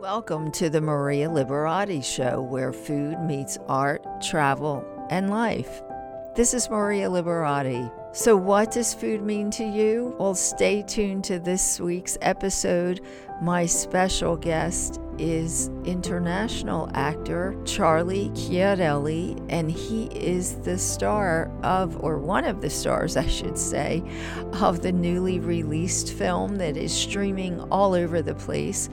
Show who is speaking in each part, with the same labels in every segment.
Speaker 1: Welcome to the Maria Liberati Show, where food meets art, travel, and life. This is Maria Liberati. So, what does food mean to you? Well, stay tuned to this week's episode. My special guest is international actor Charly Chiarelli, and he is the star of, or one of the stars, I should say, of the newly released film that is streaming all over the place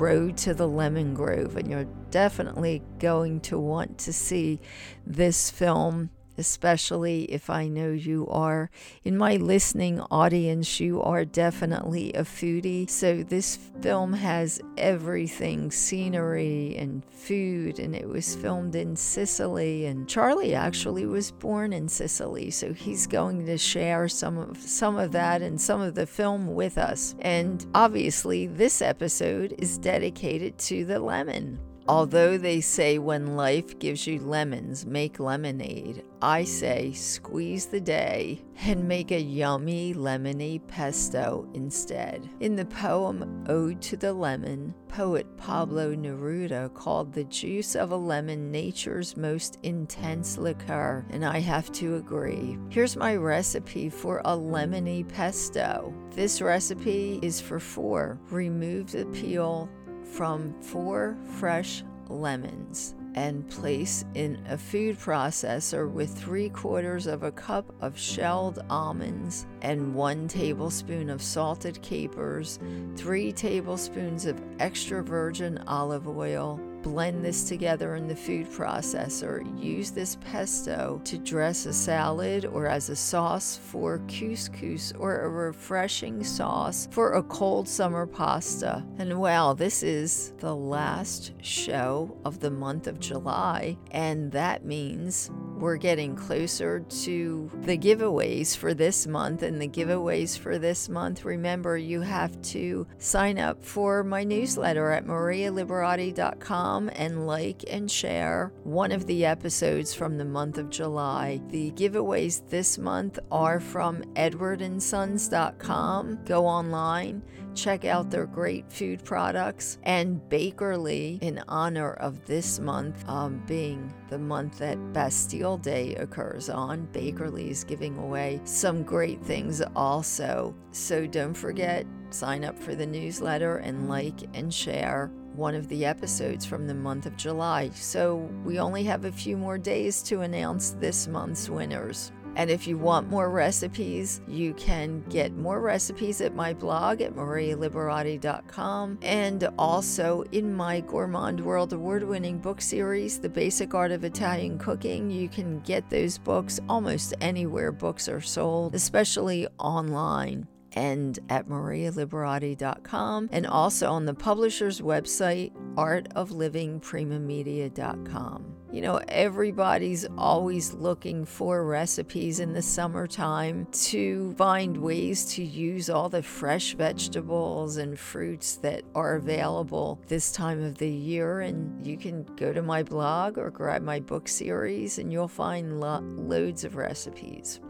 Speaker 1: Road to the Lemon Grove, and you're definitely going to want to see this film especially if I know you are. In my listening audience, you are definitely a foodie. So this film has everything scenery and food, and it was filmed in Sicily. And Charly actually was born in Sicily, so he's going to share some of some of that and some of the film with us. And obviously, this episode is dedicated to the lemon. Although they say when life gives you lemons, make lemonade, I say squeeze the day and make a yummy lemony pesto instead. In the poem Ode to the Lemon, poet Pablo Neruda called the juice of a lemon nature's most intense liqueur, and I have to agree. Here's my recipe for a lemony pesto. This recipe is for four. Remove the peel from four fresh lemons and place in a food processor with three quarters of a cup of shelled almonds and one tablespoon of salted capers, three tablespoons of extra virgin olive oil, blend this together in the food processor. Use this pesto to dress a salad or as a sauce for couscous or a refreshing sauce for a cold summer pasta. And wow, this is the last show of the month of July, and that means we're getting closer to the giveaways for this month. And the giveaways for this month, remember, you have to sign up for my newsletter at marialiberati.com and like and share one of the episodes from the month of July. The giveaways this month are from edwardandsons.com. Go online check out their great food products. And Bakerly, in honor of this month um, being the month that Bastille Day occurs on, Bakerly is giving away some great things also. So don't forget, sign up for the newsletter and like and share one of the episodes from the month of July. So we only have a few more days to announce this month's winners. And if you want more recipes, you can get more recipes at my blog at marialiberati.com and also in my Gourmand World Award winning book series, The Basic Art of Italian Cooking. You can get those books almost anywhere books are sold, especially online and at marialiberati.com and also on the publisher's website, artoflivingprimamedia.com. You know, everybody's always looking for recipes in the summertime to find ways to use all the fresh vegetables and fruits that are available this time of the year. And you can go to my blog or grab my book series, and you'll find lo- loads of recipes.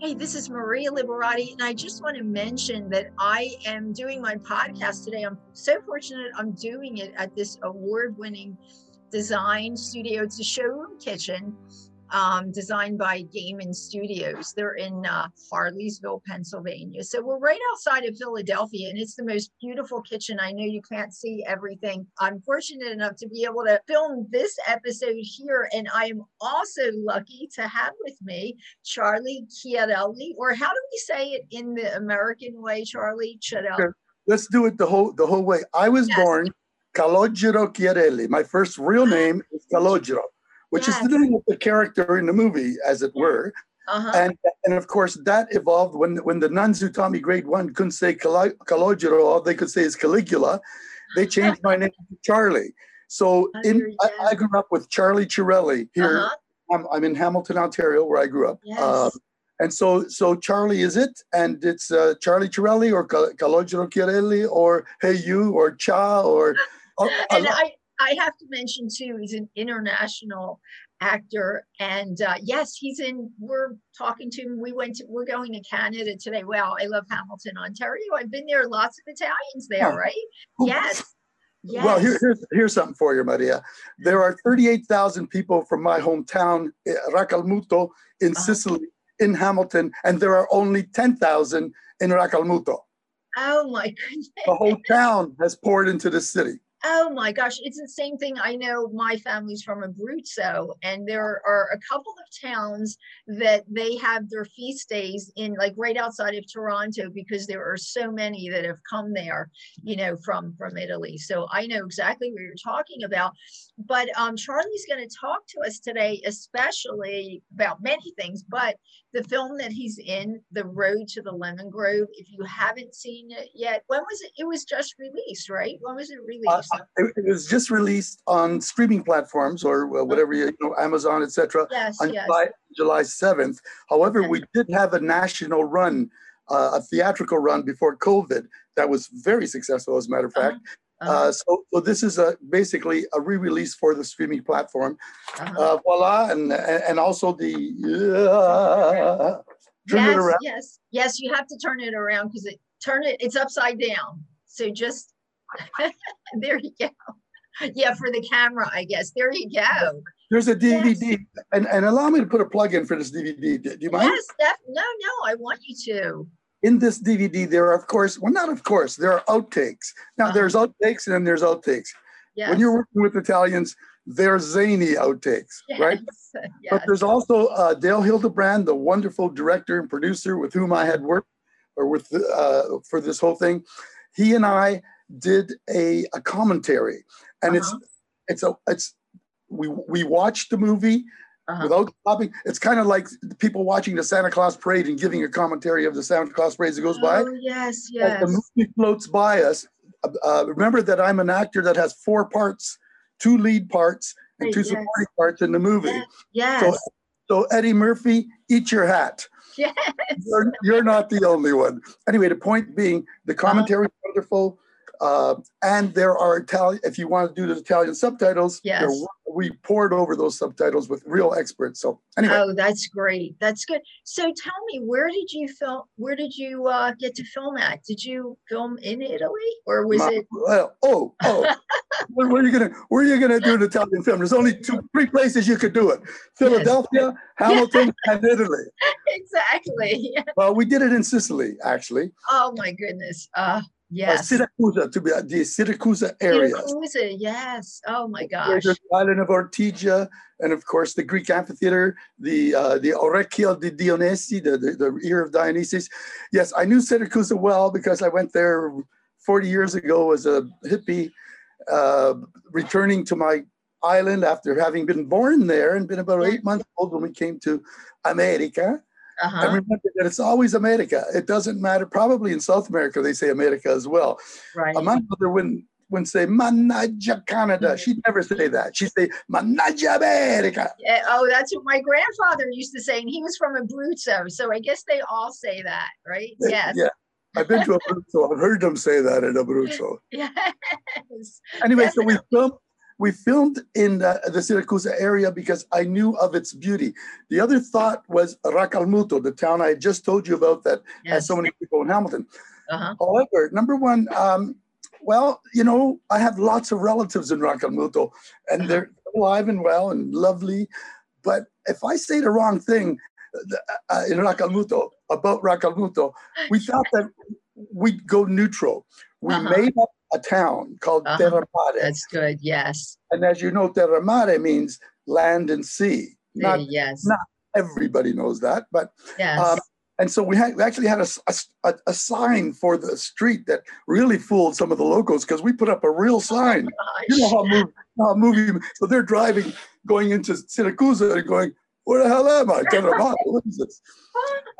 Speaker 1: Hey, this is Maria Liberati, and I just want to mention that I am doing my podcast today. I'm so fortunate I'm doing it at this award winning design studio. It's a showroom kitchen um, designed by Gehman Studios. They're in uh, Harleysville, Pennsylvania. So we're right outside of Philadelphia, and it's the most beautiful kitchen. I know you can't see everything. I'm fortunate enough to be able to film this episode here, and I am also lucky to have with me Charly Chiarelli, or how do we say it in the American way, Charly Chiarelli?
Speaker 2: Let's do it the whole the whole way. I was yes. born Calogero Chiarelli. My first real name is Calogero which yes. is the name of the character in the movie, as it were. Uh-huh. And and of course that evolved when when the nuns who taught me grade one couldn't say Calogero, all they could say is Caligula. They changed my name to Charly. So in I, I, grew up with Charly Chiarelli here. Uh-huh. I'm, I'm in Hamilton, Ontario, where I grew up. Yes. Uh, and so so Charly is it, and it's uh, Charly Chiarelli or Calogero Chiarelli or Hey You or Cha or.
Speaker 1: and I, I have to mention too, he's an international
Speaker 3: actor. And uh, yes, he's in, we're talking to him. We went to, we're going to Canada today. Well, I love Hamilton, Ontario. I've been there, lots of Italians there, right? Yes.
Speaker 2: Yes. Well, here, here's, here's something for you, Maria. There are 38,000 people from my hometown, eh, Racalmuto, in uh-huh. Sicily, in Hamilton, and there are only 10,000 in Racalmuto.
Speaker 3: Oh my goodness.
Speaker 2: The whole town has poured into the city.
Speaker 3: Oh my gosh, it's the same thing. I know my family's from Abruzzo, and there are a couple of towns that they have their feast days in, like right outside of Toronto, because there are so many that have come there, you know, from from Italy. So I know exactly what you're talking about. But um, Charly's going to talk to us today, especially about many things, but the film that he's in, The Road to the Lemon Grove. If you haven't seen it yet, when was it? It was just released, right? When was it released? Uh,
Speaker 2: it, it, was just released on streaming platforms or uh, whatever you know, Amazon, etc.
Speaker 3: Yes,
Speaker 2: on
Speaker 3: yes.
Speaker 2: July, July 7th. However, we did have a national run, uh, a theatrical run before COVID that was very successful, as a matter of fact. Uh-huh. Uh-huh. Uh, so, so this is a basically a re-release for the streaming platform. Uh-huh. Uh, voila, and and also the uh,
Speaker 3: yes, yes, yes. You have to turn it around because it turn it. It's upside down. So just there you go. Yeah, for the camera, I guess. There you go.
Speaker 2: There's a DVD, yes. and, and allow me to put a plug in for this DVD. Do you mind?
Speaker 3: Yes, that, no, no, I want you to
Speaker 2: in this DVD, there are, of course, well, not of course, there are outtakes. Now, uh-huh. there's outtakes and then there's outtakes. Yes. When you're working with Italians, there's zany outtakes, yes. right? Yes. But there's also uh, Dale Hildebrand, the wonderful director and producer with whom I had worked or with uh, for this whole thing. He and I did a, a commentary, and uh-huh. it's it's a it's we we watched the movie uh-huh. without stopping. It's kind of like people watching the Santa Claus parade and giving a commentary of the Santa Claus parade it goes
Speaker 3: oh,
Speaker 2: by.
Speaker 3: Yes, yes.
Speaker 2: As the movie floats by us. Uh, uh, remember that I'm an actor that has four parts, two lead parts and two yes. supporting parts in the movie.
Speaker 3: Yes.
Speaker 2: So, so Eddie Murphy, eat your hat.
Speaker 3: Yes.
Speaker 2: You're, you're not the only one. Anyway, the point being, the commentary is wonderful. Uh, and there are Italian, if you want to do the Italian subtitles,
Speaker 3: yes.
Speaker 2: we poured over those subtitles with real experts. So anyway.
Speaker 3: Oh, that's great. That's good. So tell me, where did you film, where did you uh, get to film at? Did you film in Italy or was My, it?
Speaker 2: Well, oh, oh, where, where, are you going to, where are you going to do an Italian film? There's only two, three places you could do it. Philadelphia, yes. Hamilton, and Italy.
Speaker 3: Exactly.
Speaker 2: Well, we did it in Sicily, actually.
Speaker 3: Oh my goodness. Uh, Yes.
Speaker 2: Uh, Siracusa, to be uh, the Siracusa area.
Speaker 3: Siracusa, yes. Oh my gosh. The
Speaker 2: island of Ortigia, and of course the Greek amphitheater, the uh, the Orecchio di Dionisio, the, the, the ear of Dionysus. Yes, I knew Siracusa well because I went there 40 years ago as a hippie, uh, returning to my island after having been born there and been about eight months old when we came to America. Uh-huh. And remember that it's always America. It doesn't matter. Probably in South America they say America as well.
Speaker 3: Right.
Speaker 2: Uh, my mother wouldn't wouldn't say Manaja Canada. Mm-hmm. She'd never say that. She'd say Manaja America.
Speaker 3: Yeah, oh, that's what my grandfather used to say, and he was from Abruzzo. So I guess they all say that, right? Yes.
Speaker 2: Yeah. I've been to Abruzzo. I've heard them say that in Abruzzo.
Speaker 3: yes.
Speaker 2: Anyway, Definitely. so we filmed we filmed in the, the Siracusa area because I knew of its beauty. The other thought was Racalmuto, the town I just told you about that yes. has so many people in Hamilton. Uh-huh. However, number one, um, well, you know, I have lots of relatives in Racalmuto, and uh-huh. they're alive and well and lovely. But if I say the wrong thing uh, uh in Racalmuto about Racalmuto, we thought that we'd go neutral. We uh-huh. made up a town called uh-huh. Terra
Speaker 3: That's good. Yes.
Speaker 2: And as you know, Terra Mare means land and sea.
Speaker 3: Not, yes.
Speaker 2: Not everybody knows that, but
Speaker 3: yes. Um,
Speaker 2: and so we, had, we actually had a, a, a, sign for the street that really fooled some of the locals because we put up a real sign. Oh you know how movie, how movie, so they're driving, going into Siracusa and going, where the hell am I? what is this?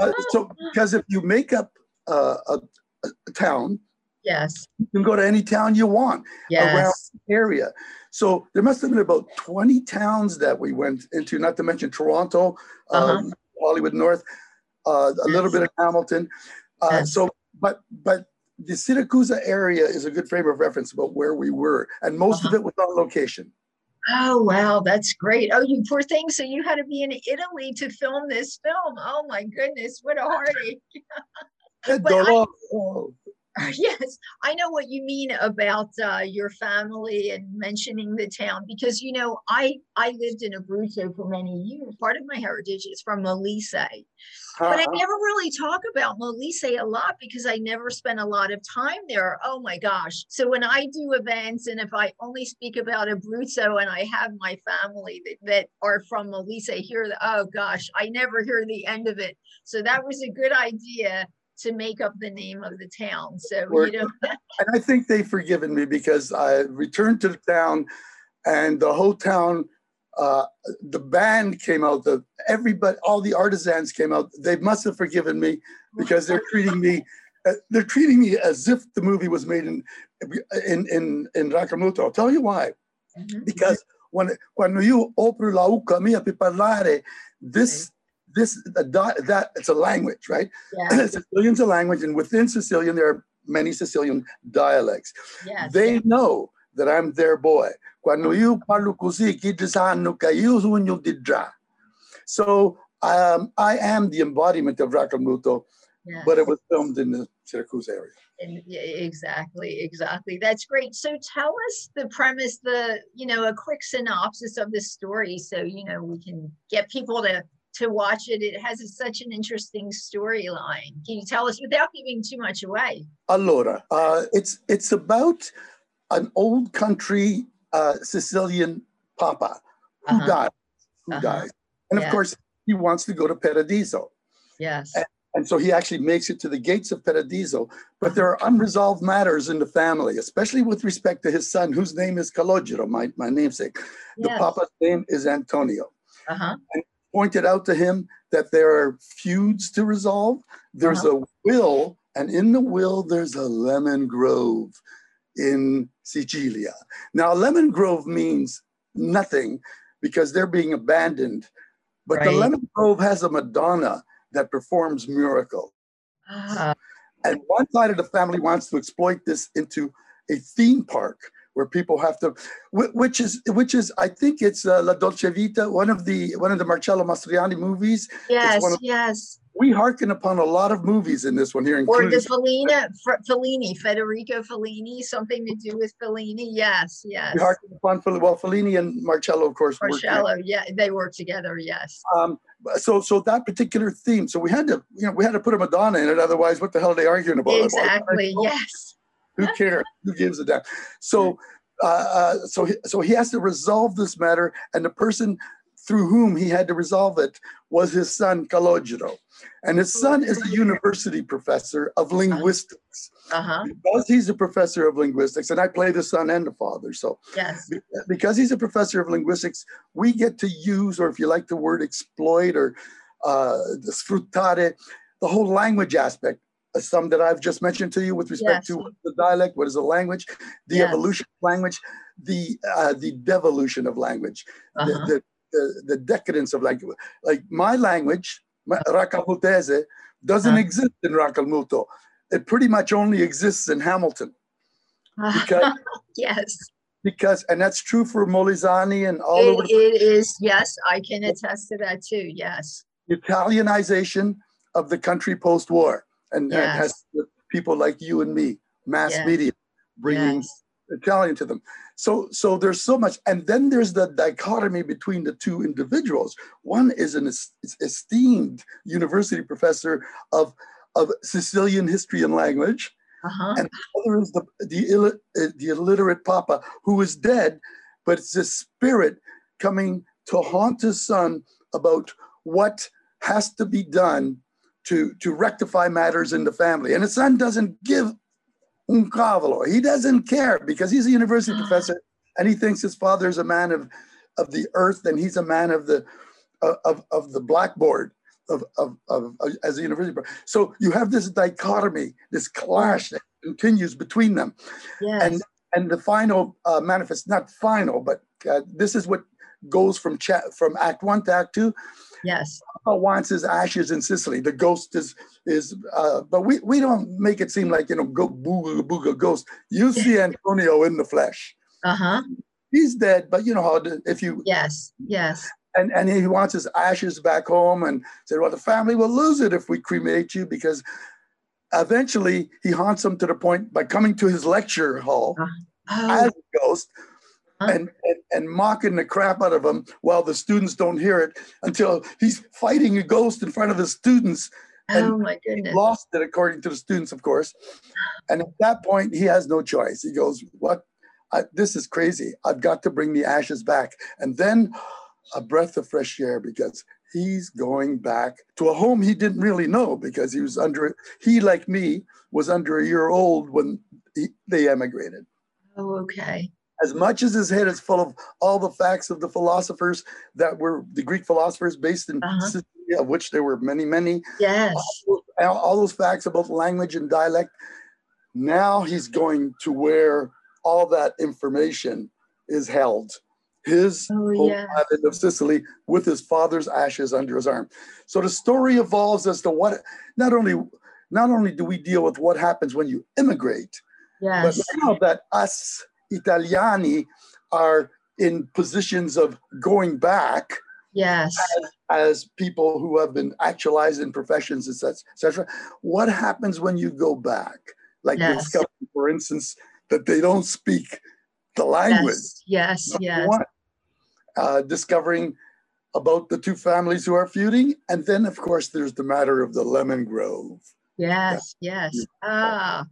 Speaker 2: Uh, so because if you make up uh, a, a, town
Speaker 3: Yes.
Speaker 2: You can go to any town you want
Speaker 3: yes.
Speaker 2: around the area. So there must have been about 20 towns that we went into, not to mention Toronto, uh-huh. um, Hollywood North, uh, a yes. little bit of Hamilton. Uh, yes. So, but but the Siracusa area is a good frame of reference about where we were, and most uh-huh. of it was on location.
Speaker 3: Oh wow, that's great. Oh, you poor thing. So you had to be in Italy to film this film. Oh my goodness, what a heartache. I, yes, I know what you mean about uh, your family and mentioning the town because you know I I lived in Abruzzo for many years. Part of my heritage is from Molise, uh-huh. but I uh-huh. never really talk about Molise a lot because I never spent a lot of time there. Oh my gosh! So when I do events and if I only speak about Abruzzo and I have my family that, that are from Molise here, oh gosh, I never hear the end of it. So that was a good idea to make up the name of the town. So you know,
Speaker 2: and I think they've forgiven me because I returned to the town, and the whole town, uh, the band came out. The everybody, all the artisans came out. They must have forgiven me because they're treating me. Uh, they're treating me as if the movie was made in in in in Racalmuto. I'll tell you why. Mm-hmm. Because when when you open la uca mia per parlare, this this that it's a language, right? Yeah. Sicilian's a language, and within Sicilian there are many Sicilian dialects. Yes. They know that I'm their boy. Quando io parlo così, chi sanno che io sono di già. So um, I am the embodiment of Racalmuto, yes. but it was filmed in the Syracuse area.
Speaker 3: And, yeah, exactly, exactly. That's great. So tell us the premise, the you know, a quick synopsis of the story, so you know we can get people to to watch it. It has such an interesting storyline. Can you tell us without giving too much away?
Speaker 2: Allora, uh, it's it's about an old country uh, Sicilian papa who uh-huh. dies, who uh-huh. dies, and of yeah. course he wants to go to Paradiso.
Speaker 3: Yes.
Speaker 2: And, and so he actually makes it to the gates of Paradiso, but there are unresolved matters in the family, especially with respect to his son, whose name is Calogero, my, my namesake. The papa's name is Antonio. Uh-huh. And pointed out to him that there are feuds to resolve. There's uh-huh. a will, and in the will, there's a lemon grove in Sicilia. Now, lemon grove means nothing because they're being abandoned, but right. the lemon grove has a Madonna that performs miracles. Uh-huh. And one side of the family wants to exploit this into a theme park where people have to, which is which is I think it's uh, La Dolce Vita, one of the one of the Marcello Mastroianni movies.
Speaker 3: Yes,
Speaker 2: of,
Speaker 3: yes.
Speaker 2: We hearken upon a lot of movies in this one here,
Speaker 3: or the Fellini, Fellini, Federico Fellini, something to do with Fellini. Yes, yes.
Speaker 2: We hearken upon well, Fellini and Marcello, of course.
Speaker 3: Marcello, yeah, they work together. Yes. Um,
Speaker 2: so so that particular theme, so we had to, you know, we had to put a Madonna in it. Otherwise, what the hell are they arguing about?
Speaker 3: Exactly. Yes.
Speaker 2: Who cares? Who gives a damn? So, uh, uh, so, he, so he has to resolve this matter, and the person through whom he had to resolve it was his son Calogero. And his son is a university professor of linguistics. Uh-huh. Because he's a professor of linguistics, and I play the son and the father. So,
Speaker 3: yes.
Speaker 2: because he's a professor of linguistics, we get to use, or if you like the word exploit or uh, sfruttare, the whole language aspect some that I've just mentioned to you with respect yes. to the dialect, what is the language, the yes. evolution of language, the uh, the devolution of language, uh-huh. the, the, the, the, decadence of language. Like my language, my, Racalmutese, doesn't uh-huh. exist in Racalmuto. It pretty much only exists in Hamilton.
Speaker 3: Because, yes.
Speaker 2: Because, and that's true for Molizani and all
Speaker 3: it,
Speaker 2: over.
Speaker 3: The, it is, yes, I can attest to that too, yes.
Speaker 2: Italianization of the country post war and, yes. and has people like you and me, mass yes. media, bringing yes. Italian to them. So, so there's so much, and then there's the dichotomy between the two individuals. One is an esteemed university professor of of Sicilian history and language, uh-huh. and the other is the the, uh, the illiterate papa who is dead, but it's a spirit coming to haunt his son about what has to be done to, to rectify matters in the family. And his son doesn't give un cavolo. He doesn't care because he's a university ah. professor and he thinks his father is a man of, of the earth and he's a man of the of, of the blackboard of, of, of, of as a university professor. So you have this dichotomy, this clash that continues between them. Yes. And and the final uh, manifest, not final, but uh, this is what goes from chat from act one to act two
Speaker 3: Yes.
Speaker 2: Papa wants his ashes in Sicily. The ghost is is, uh, but we we don't make it seem like you know go booga booga ghost. You see Antonio in the flesh.
Speaker 3: Uh huh.
Speaker 2: he's dead, but you know how if you
Speaker 3: yes, yes,
Speaker 2: and and he wants his ashes back home, and said, well, the family will lose it if we cremate you because eventually he haunts them to the point by coming to his lecture hall uh, oh. as a ghost. And, and, and mocking the crap out of him while the students don't hear it until he's fighting a ghost in front of his students
Speaker 3: oh my goodness.
Speaker 2: lost it according to the students, of course. And at that point, he has no choice. He goes, "What? I, this is crazy. I've got to bring the ashes back." And then a breath of fresh air because he's going back to a home he didn't really know because he was under he like me was under a year old when he, they emigrated.
Speaker 3: Oh, okay
Speaker 2: as much as his head is full of all the facts of the philosophers that were the Greek philosophers based in uh-huh. Sicily, of which there were many, many.
Speaker 3: Yes.
Speaker 2: All, all, those facts about language and dialect. Now he's going to where all that information is held. His oh, yeah. island of Sicily with his father's ashes under his arm. So the story evolves as to what not only not only do we deal with what happens when you immigrate,
Speaker 3: yes.
Speaker 2: but now that us Italiani are in positions of going back.
Speaker 3: Yes.
Speaker 2: As, as people who have been actualized in professions, etc. What happens when you go back? Like yes. discover, for instance, that they don't speak the language.
Speaker 3: Yes, yes. yes. One,
Speaker 2: uh, discovering about the two families who are feuding. And then, of course, there's the matter of the lemon grove.
Speaker 3: Yes, yes. Ah,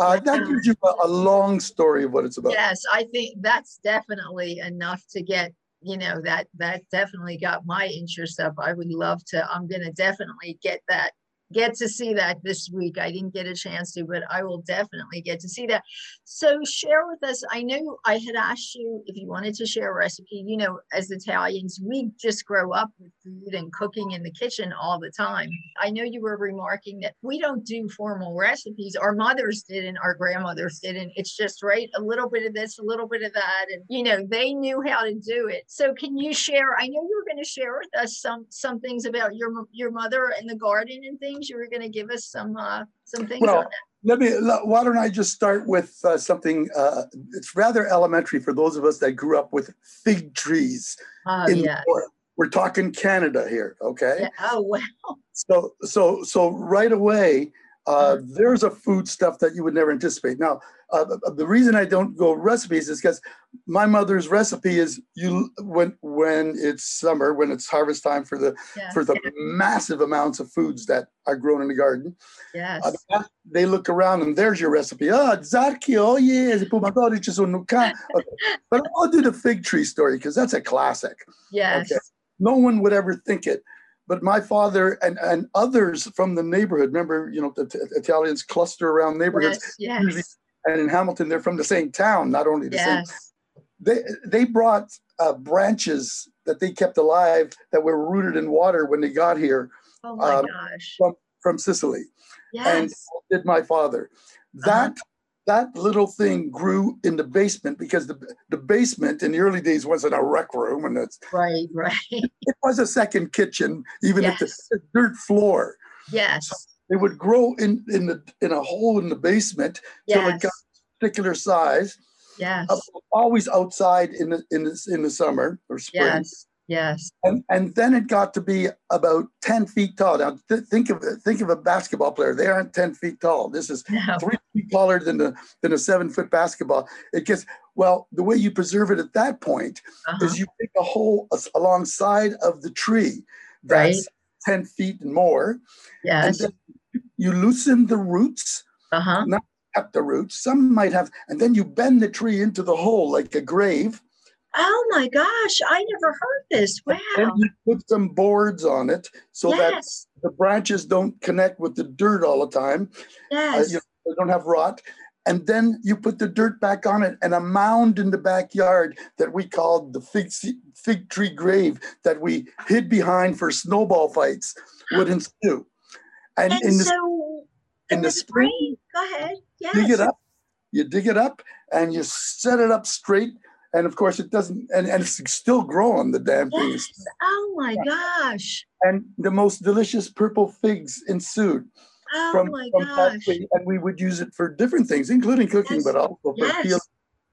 Speaker 2: uh, that gives you a, a, long story of what it's about.
Speaker 3: Yes, I think that's definitely enough to get you know that that definitely got my interest up. I would love to. I'm going to definitely get that get to see that this week. I didn't get a chance to, but I will definitely get to see that. So share with us. I know I had asked you if you wanted to share a recipe. You know, as Italians, we just grow up with food and cooking in the kitchen all the time. I know you were remarking that we don't do formal recipes. Our mothers did and our grandmothers did, and it's just right a little bit of this, a little bit of that, and you know they knew how to do it. So can you share? I know you were going to share with us some some things about your your mother and the garden and things things you were going to give us some uh, some things well, on that.
Speaker 2: Let me. Why don't I just start with uh, something? Uh, it's rather elementary for those of us that grew up with fig trees.
Speaker 3: Oh yeah.
Speaker 2: We're talking Canada here, okay?
Speaker 3: Yeah. Oh wow.
Speaker 2: So so so right away, uh, mm-hmm. there's a food stuff that you would never anticipate. Now, uh, the reason I don't go recipes is because my mother's recipe is you when when it's summer, when it's harvest time for the yes. for the massive amounts of foods that are grown in the garden.
Speaker 3: Yes.
Speaker 2: Uh, they look around and there's your recipe. Ah, oh, zarchi, oh yeah, okay. But I'll do the fig tree story because that's a classic.
Speaker 3: Yes. Okay?
Speaker 2: No one would ever think it but my father and, and others from the neighborhood, remember, you know, the t- Italians cluster around neighborhoods.
Speaker 3: Yes, yes.
Speaker 2: And in Hamilton, they're from the same town, not only the yes. same. They, they brought uh, branches that they kept alive that were rooted in water when they got here.
Speaker 3: Oh my um, gosh.
Speaker 2: From, from Sicily.
Speaker 3: Yes.
Speaker 2: And did my father. That uh-huh that little thing grew in the basement because the, the basement in the early days wasn't a rec room and it's
Speaker 3: right right
Speaker 2: it was a second kitchen even yes. if the dirt floor
Speaker 3: yes so
Speaker 2: it would grow in in the in a hole in the basement
Speaker 3: yes.
Speaker 2: till it got a particular size
Speaker 3: yes
Speaker 2: uh, always outside in the in the in the summer or spring
Speaker 3: yes Yes.
Speaker 2: And and then it got to be about 10 feet tall. Now th- think of think of a basketball player. They aren't 10 feet tall. This is no. three feet taller than the than a seven foot basketball. It gets well, the way you preserve it at that point uh-huh. is you make a hole alongside of the tree that's right. 10 feet and more.
Speaker 3: Yes.
Speaker 2: And you loosen the roots.
Speaker 3: Uh-huh.
Speaker 2: Not cut the roots. Some might have, and then you bend the tree into the hole like a grave
Speaker 3: Oh my gosh, I never heard this. Wow.
Speaker 2: And you put some boards on it so yes. that the branches don't connect with the dirt all the time.
Speaker 3: Yes. Uh, you
Speaker 2: know, they don't have rot. And then you put the dirt back on it and a mound in the backyard that we called the fig, fig tree grave that we hid behind for snowball fights would ensue.
Speaker 3: And, and in the, so in, the, spring, go ahead. Yes.
Speaker 2: Dig it up. You dig it up and you set it up straight and of course it doesn't and, and it's still growing the damn thing
Speaker 3: yes. oh my gosh
Speaker 2: and the most delicious purple figs ensued
Speaker 3: oh from, my from gosh
Speaker 2: and we would use it for different things including cooking yes. but also for
Speaker 3: yes.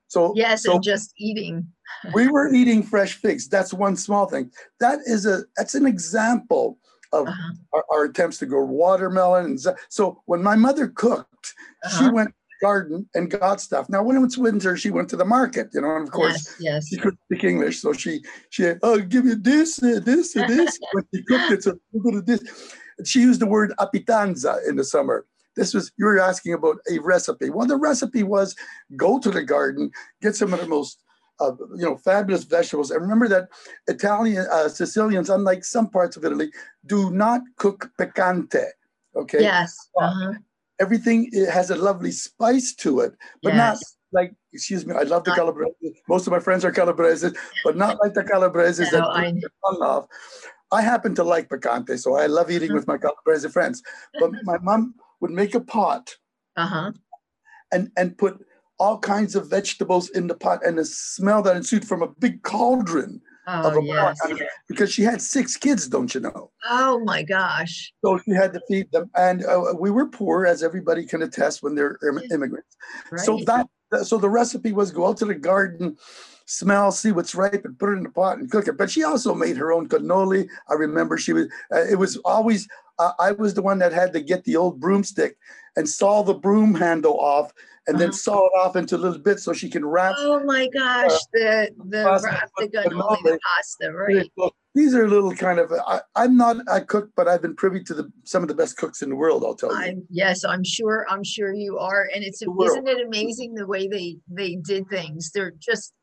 Speaker 2: So
Speaker 3: yes,
Speaker 2: so
Speaker 3: and just eating.
Speaker 2: we were eating fresh figs. That's one small thing. That is a that's an example of uh-huh. our, our, attempts to grow watermelon. And so when my mother cooked, uh-huh. she went garden and got stuff. Now, when it was winter, she went to the market, you know, and of course,
Speaker 3: yes, yes.
Speaker 2: she couldn't speak English, so she she oh, give you this, uh, this, uh, this. when she cooked it, so a little of this. She used the word apitanza in the summer. This was you were asking about a recipe. Well, the recipe was go to the garden, get some of the most uh, you know, fabulous vegetables. And remember that Italian, uh, Sicilians, unlike some parts of Italy, do not cook picante. Okay.
Speaker 3: Yes. Uh-huh
Speaker 2: everything has a lovely spice to it, but yes. not like, excuse me, I love the calabrese. Most of my friends are calabrese, but not like the calabrese no, that I... off. I happen to like picante, so I love eating with my calabrese friends. But my mom would make a pot uh-huh. and, and put all kinds of vegetables in the pot and the smell that ensued from a big cauldron
Speaker 3: oh, of a yes. pot
Speaker 2: because she had six kids, don't you know?
Speaker 3: Oh my gosh!
Speaker 2: So she had to feed them, and uh, we were poor, as everybody can attest when they're immigrants. Right. So that so the recipe was go out to the garden, smell, see what's ripe, and put it in the pot and cook it. But she also made her own cannoli. I remember she was. Uh, it was always. Uh, I was the one that had to get the old broomstick and saw the broom handle off and uh-huh. then saw it off into little bits so she can wrap.
Speaker 3: Oh my gosh, uh, the the pasta, the cannoli, the pasta, right?
Speaker 2: These are little kind of. I, am not a cook, but I've been privy to the some of the best cooks in the world. I'll tell you.
Speaker 3: I'm, yes, I'm sure. I'm sure you are, and it's isn't it amazing the way they they did things? They're just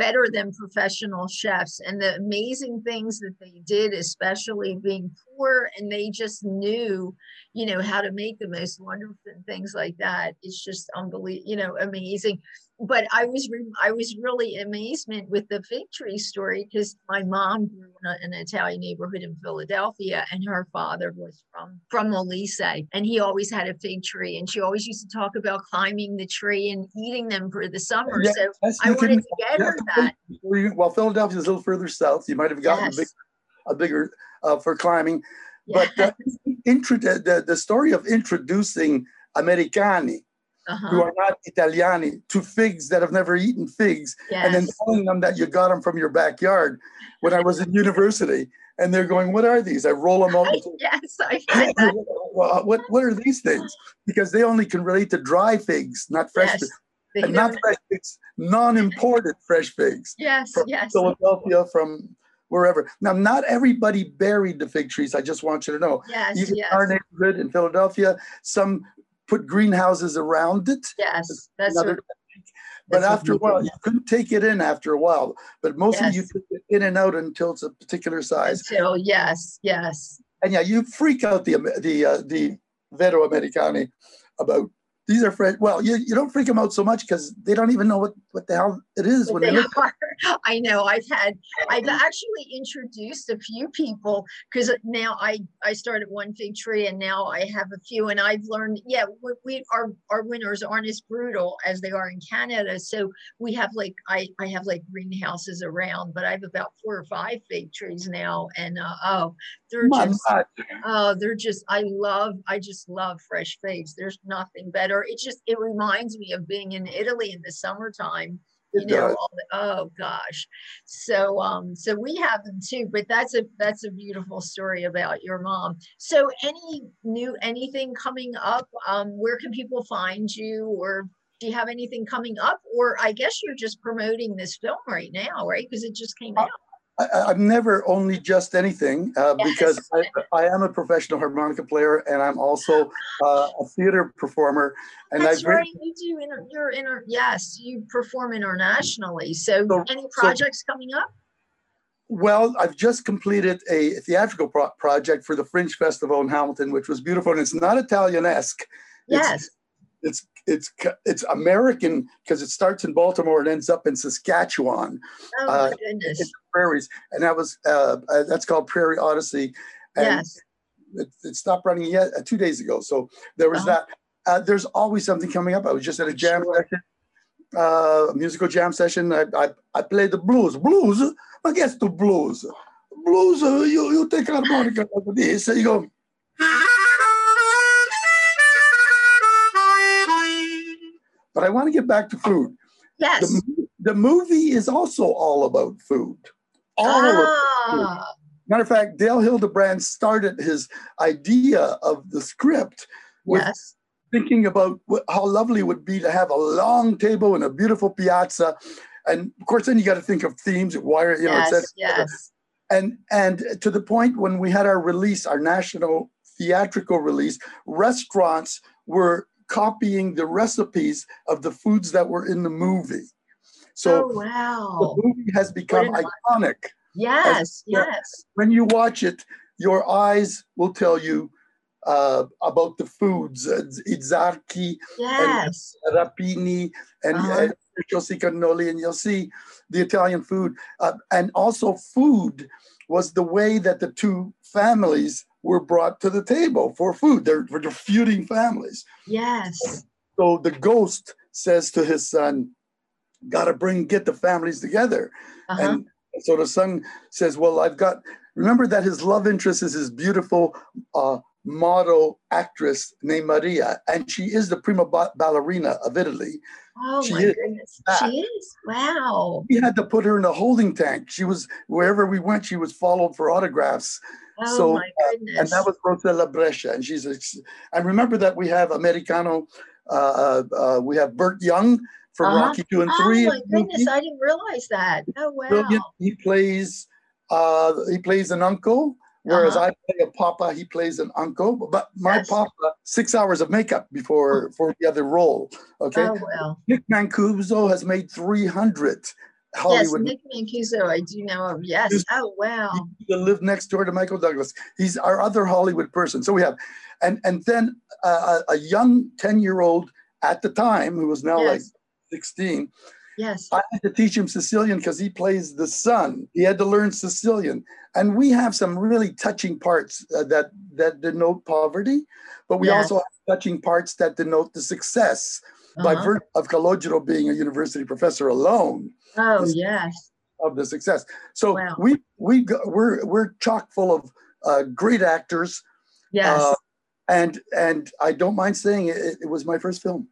Speaker 3: better than professional chefs. And the amazing things that they did especially being poor and they just knew you know how to make the most wonderful things like that it's just unbelievable you know amazing but I was re- I was really amazement with the fig tree story because my mom grew in an Italian neighborhood in Philadelphia, and her father was from from Molise, and he always had a fig tree, and she always used to talk about climbing the tree and eating them for the summer. Yeah, so I wanted can, to get her that.
Speaker 2: Well, Philadelphia is a little further south. You might have gotten yes. a, big, a bigger uh, for climbing, but uh, intro- the, the story of introducing Americani uh-huh. who are not Italiani to figs that have never eaten figs, yes. and then telling them that you got them from your backyard. When I was in university, and they're going, "What are these?" I roll them out.
Speaker 3: yes, I
Speaker 2: well, what what are these things? Because they only can relate to dry figs, not fresh. Yes. Figs. And not fresh figs, non-imported fresh figs.
Speaker 3: Yes,
Speaker 2: from
Speaker 3: yes.
Speaker 2: Philadelphia, from wherever. Now, not everybody buried the fig trees. I just want you to know.
Speaker 3: Yes,
Speaker 2: Even
Speaker 3: yes.
Speaker 2: our neighborhood in Philadelphia, some put greenhouses around it.
Speaker 3: Yes, that's another.
Speaker 2: but after a while, you couldn't take it in after a while. But mostly yes. you took it in and out until it's a particular size.
Speaker 3: Until yes, yes.
Speaker 2: And yeah, you freak out the the uh, the Vero Americani about these are fresh. Well, you, you don't freak them out so much because they don't even know what, what the hell it is when they, they.
Speaker 3: Are. I know. I've had. I've actually introduced a few people because now I I started one fig tree and now I have a few and I've learned. Yeah, we, we our our winters aren't as brutal as they are in Canada. So we have like I I have like greenhouses around, but I have about four or five fig trees now, and uh, oh, they're just oh they're just I love I just love fresh figs. There's nothing better it just it reminds me of being in Italy in the summertime. You know, the, oh gosh. So um, so we have them too, but that's a that's a beautiful story about your mom. So any new anything coming up? Um, where can people find you or do you have anything coming up or i guess you're just promoting this film right now right because it just came uh, out
Speaker 2: I, am never only just anything uh, yes. because I, I, am a professional harmonica player and I'm also uh, a theater performer. And
Speaker 3: That's I've right. Written, you do. Inter, you're inter, yes, you perform internationally. So, so any projects so, coming up?
Speaker 2: Well, I've just completed a theatrical pro- project for the Fringe Festival in Hamilton, which was beautiful. And it's not Italianesque.
Speaker 3: Yes.
Speaker 2: It's, it's it's it's American because it starts in Baltimore and ends up in Saskatchewan.
Speaker 3: Oh my uh, goodness!
Speaker 2: prairies, and that was uh, uh, that's called Prairie Odyssey.
Speaker 3: And yes.
Speaker 2: It, it stopped running yet uh, two days ago. So there was uh-huh. that. Uh, there's always something coming up. I was just at a jam sure. session, uh, musical jam session. I, I I played the blues. Blues. I guess the blues. Blues. Uh, you you take harmonica like this. So you go. But I want to get back to food.
Speaker 3: Yes.
Speaker 2: The the movie is also all about food. All ah. Matter of fact, Dale Hildebrand started his idea of the script with yes. thinking about what, how lovely it would be to have a long table and a beautiful piazza. And of course, then you got to think of themes, wire, you know,
Speaker 3: yes, yes.
Speaker 2: And and to the point when we had our release, our national theatrical release, restaurants were copying the recipes of the foods that were in the movie.
Speaker 3: So oh, wow.
Speaker 2: the movie has become iconic.
Speaker 3: Yes, yes.
Speaker 2: When you watch it, your eyes will tell you uh, about the foods, uh, Izzarchi
Speaker 3: yes.
Speaker 2: and Rapini and uh-huh. Cannoli, and you'll see the Italian food. Uh, and also food was the way that the two families were brought to the table for food. They're, they're feuding families.
Speaker 3: Yes.
Speaker 2: So the ghost says to his son, gotta bring, get the families together. Uh-huh. And so the son says, well, I've got, remember that his love interest is his beautiful uh, model actress named Maria, and she is the prima ballerina of Italy.
Speaker 3: Oh she my is goodness. That. She is. Wow.
Speaker 2: We had to put her in a holding tank. She was wherever we went, she was followed for autographs.
Speaker 3: Oh so, my goodness.
Speaker 2: Uh, and that was Rossella Brescia. And she's a, and remember that we have Americano, uh, uh, uh we have Burt Young from uh-huh. Rocky Two and Three.
Speaker 3: Oh my goodness, I didn't realize that. Oh wow. Brilliant.
Speaker 2: He plays uh, he plays an uncle. Whereas uh-huh. I play a papa, he plays an uncle. But my yes. papa, six hours of makeup before oh. for the other role. Okay.
Speaker 3: Oh well.
Speaker 2: Nick Mancuso has made three hundred Hollywood.
Speaker 3: Yes, Nick Mancuso, I do know of. Yes. He's, oh wow.
Speaker 2: He lived next door to Michael Douglas. He's our other Hollywood person. So we have, and and then uh, a young ten year old at the time who was now yes. like sixteen
Speaker 3: Yes.
Speaker 2: I had to teach him Sicilian because he plays the son. He had to learn Sicilian. And we have some really touching parts uh, that, that denote poverty, but we yes. also have touching parts that denote the success uh-huh. by virtue of Calogero being a university professor alone.
Speaker 3: Oh, yes.
Speaker 2: Of the success. So wow. we, we, we're, we're chock full of uh, great actors.
Speaker 3: Yes. Uh,
Speaker 2: and, and I don't mind saying it, it was my first film.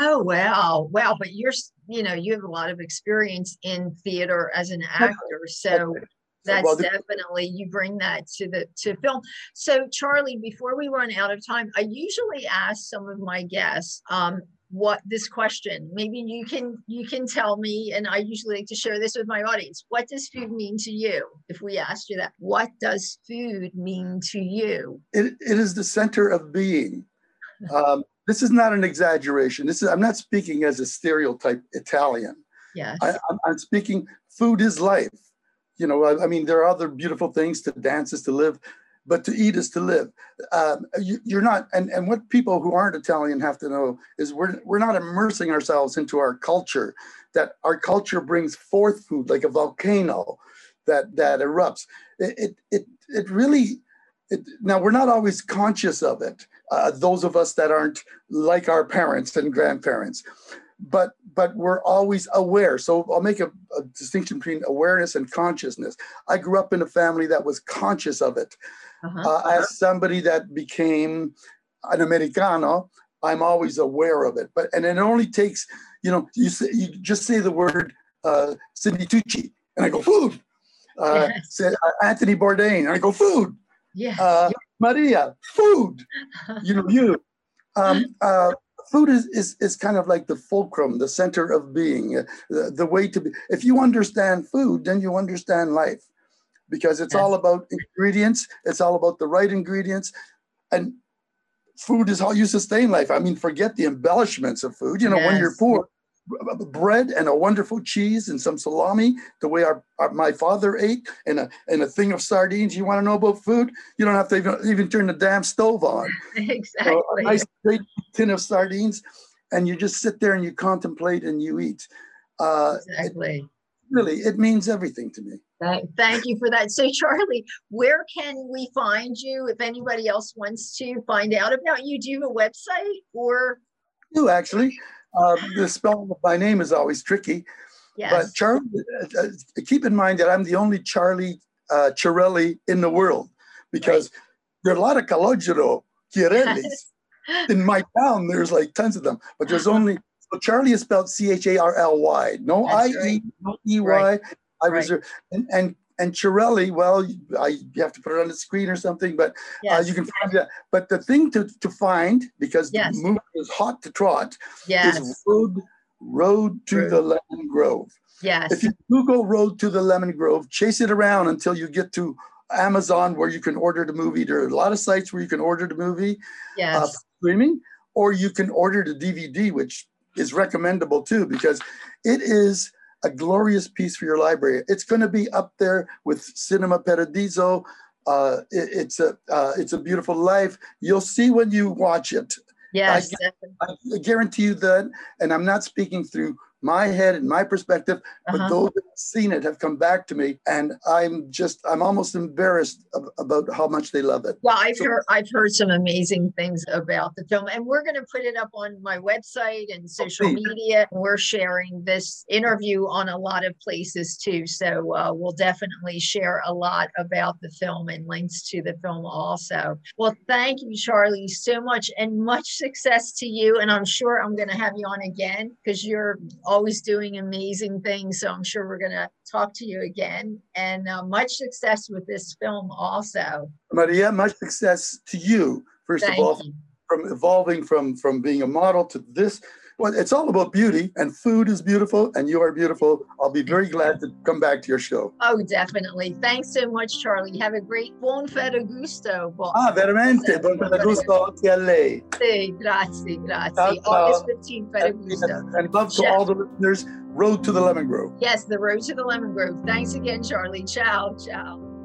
Speaker 3: Oh wow, wow! But you're, you know, you have a lot of experience in theater as an actor, so that's well, definitely you bring that to the to film. So Charly, before we run out of time, I usually ask some of my guests um, what this question. Maybe you can you can tell me, and I usually like to share this with my audience. What does food mean to you? If we asked you that, what does food mean to you?
Speaker 2: It, it is the center of being. Um, this is not an exaggeration. This is I'm not speaking as a stereotype Italian.
Speaker 3: Yes.
Speaker 2: I, am speaking. Food is life. You know, I, I, mean, there are other beautiful things to dance is to live, but to eat is to live. Um, you, you're not, and and what people who aren't Italian have to know is we're we're not immersing ourselves into our culture. That our culture brings forth food like a volcano that that erupts. It it it, it really. It, now we're not always conscious of it uh, those of us that aren't like our parents and grandparents but but we're always aware so i'll make a, a, distinction between awareness and consciousness i grew up in a family that was conscious of it uh-huh. uh, as somebody that became an americano i'm always aware of it but and it only takes you know you say, you just say the word uh Stanley Tucci and i go food uh, yes. say, uh, Anthony Bourdain and i go food
Speaker 3: yeah uh,
Speaker 2: Maria, food. You know, you. Um, uh, food is, is is kind of like the fulcrum, the center of being, uh, the, the, way to be. If you understand food, then you understand life, because it's yes. all about ingredients. It's all about the right ingredients, and food is how you sustain life. I mean, forget the embellishments of food. You know, yes. when you're poor, bread and a wonderful cheese and some salami, the way our, our, my father ate, and a and a thing of sardines. You want to know about food? You don't have to even, even turn the damn stove on.
Speaker 3: exactly. So
Speaker 2: a nice great tin of sardines, and you just sit there and you contemplate and you eat.
Speaker 3: Uh, exactly.
Speaker 2: It, really, it means everything to me.
Speaker 3: Thank you for that. So, Charly, where can we find you if anybody else wants to find out about you? Do you have a website or?
Speaker 2: You actually. Uh, the spelling of my name is always tricky.
Speaker 3: Yes.
Speaker 2: But Charly, uh, uh, keep in mind that I'm the only Charly uh, Chiarelli in the world because right. there are a lot of Calogero Chiarellis. in my town, there's like tons of them, but there's only So Charly is spelled C H A R L Y. No I E, no E Y. I was reserve and and and Chiarelli, well, I you have to put it on the screen or something, but yes. uh, you can find that. But the thing to, to find, because yes. the movie is hot to trot, yes. is Road Road to road. the Lemon Grove.
Speaker 3: Yes.
Speaker 2: If you Google Road to the Lemon Grove, chase it around until you get to Amazon where you can order the movie. There are a lot of sites where you can order the movie uh,
Speaker 3: yes. uh,
Speaker 2: streaming, or you can order the DVD, which is recommendable too, because it is a glorious piece for your library. It's going to be up there with Cinema Paradiso. Uh, it, it's a uh, it's a beautiful life. You'll see when you watch it.
Speaker 3: Yes,
Speaker 2: I, I guarantee you that, and I'm not speaking through my head and my perspective, but uh-huh. those seen it have come back to me, and I'm just I'm almost embarrassed ab- about how much they love it.
Speaker 3: Well, I've so, heard I've heard some amazing things about the film, and we're going to put it up on my website and oh, social oh, media. We're sharing this interview on a lot of places too, so uh, we'll definitely share a lot about the film and links to the film also. Well, thank you, Charly, so much, and much success to you. And I'm sure I'm going to have you on again because you're always doing amazing things. So I'm sure we're going to talk to you again. And uh, much success with this film also.
Speaker 2: Maria, much success to you, first Thank of all, you. from evolving from, from being a model to this well, it's all about beauty, and food is beautiful, and you are beautiful. I'll be very glad to come back to your show.
Speaker 3: Oh, definitely. Thanks so much, Charly. Have a great buon ferragosto.
Speaker 2: Buon ah, veramente. Buon ferragosto anche a lei.
Speaker 3: Sì, grazie, grazie. Ciao, August 15, ferragosto.
Speaker 2: And love to all the listeners. Road to the Lemon Grove.
Speaker 3: Yes, the road to the Lemon Grove. Thanks again, Charly. Ciao, ciao.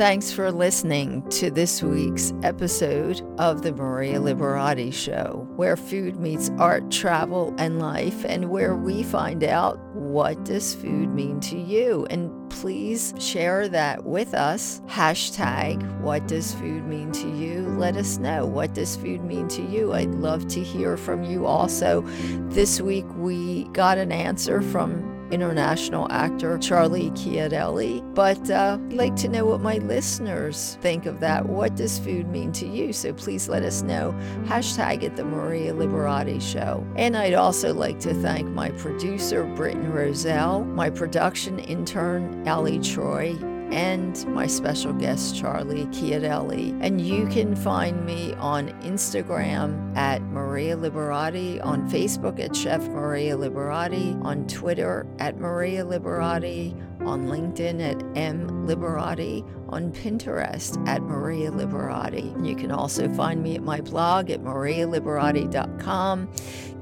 Speaker 1: Thanks for listening to this week's episode of The Maria Liberati Show, where food meets art, travel, and life, and where we find out what does food mean to you. And please share that with us. Hashtag what does food mean to you? Let us know what does food mean to you. I'd love to hear from you also. This week we got an answer from international actor Charly Chiarelli. But uh, I'd like to know what my listeners think of that. What does food mean to you? So please let us know. Hashtag at the Maria Liberati Show. And I'd also like to thank my producer, Britton Roselle, my production intern, Ali Troy, and my special guest, Charly Chiarelli. And you can find me on Instagram at Maria Liberati, on Facebook at Chef Maria Liberati, on Twitter at Maria Liberati, on LinkedIn at M Liberati, on Pinterest at Maria Liberati. You can also find me at my blog at marialiberati.com.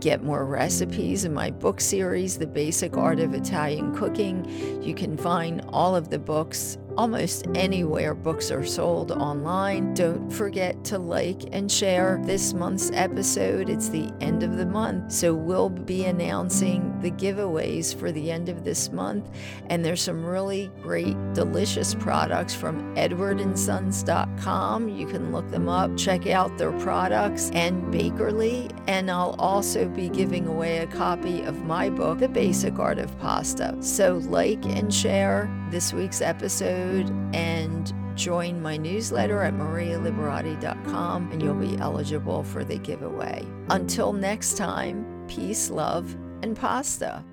Speaker 1: Get more recipes in my book series, The Basic Art of Italian Cooking. You can find all of the books almost anywhere books are sold online. Don't forget to like and share this month's episode. It's the end of the month, so we'll be announcing the giveaways for the end of this month. And there's some really great, delicious products from edwardandsons.com. You can look them up, check out their products, and Bakerly. And I'll also be giving away a copy of my book, The Basic Art of Pasta. So like and share this week's episode and join my newsletter at marialiberati.com and you'll be eligible for the giveaway. Until next time, peace, love, and pasta.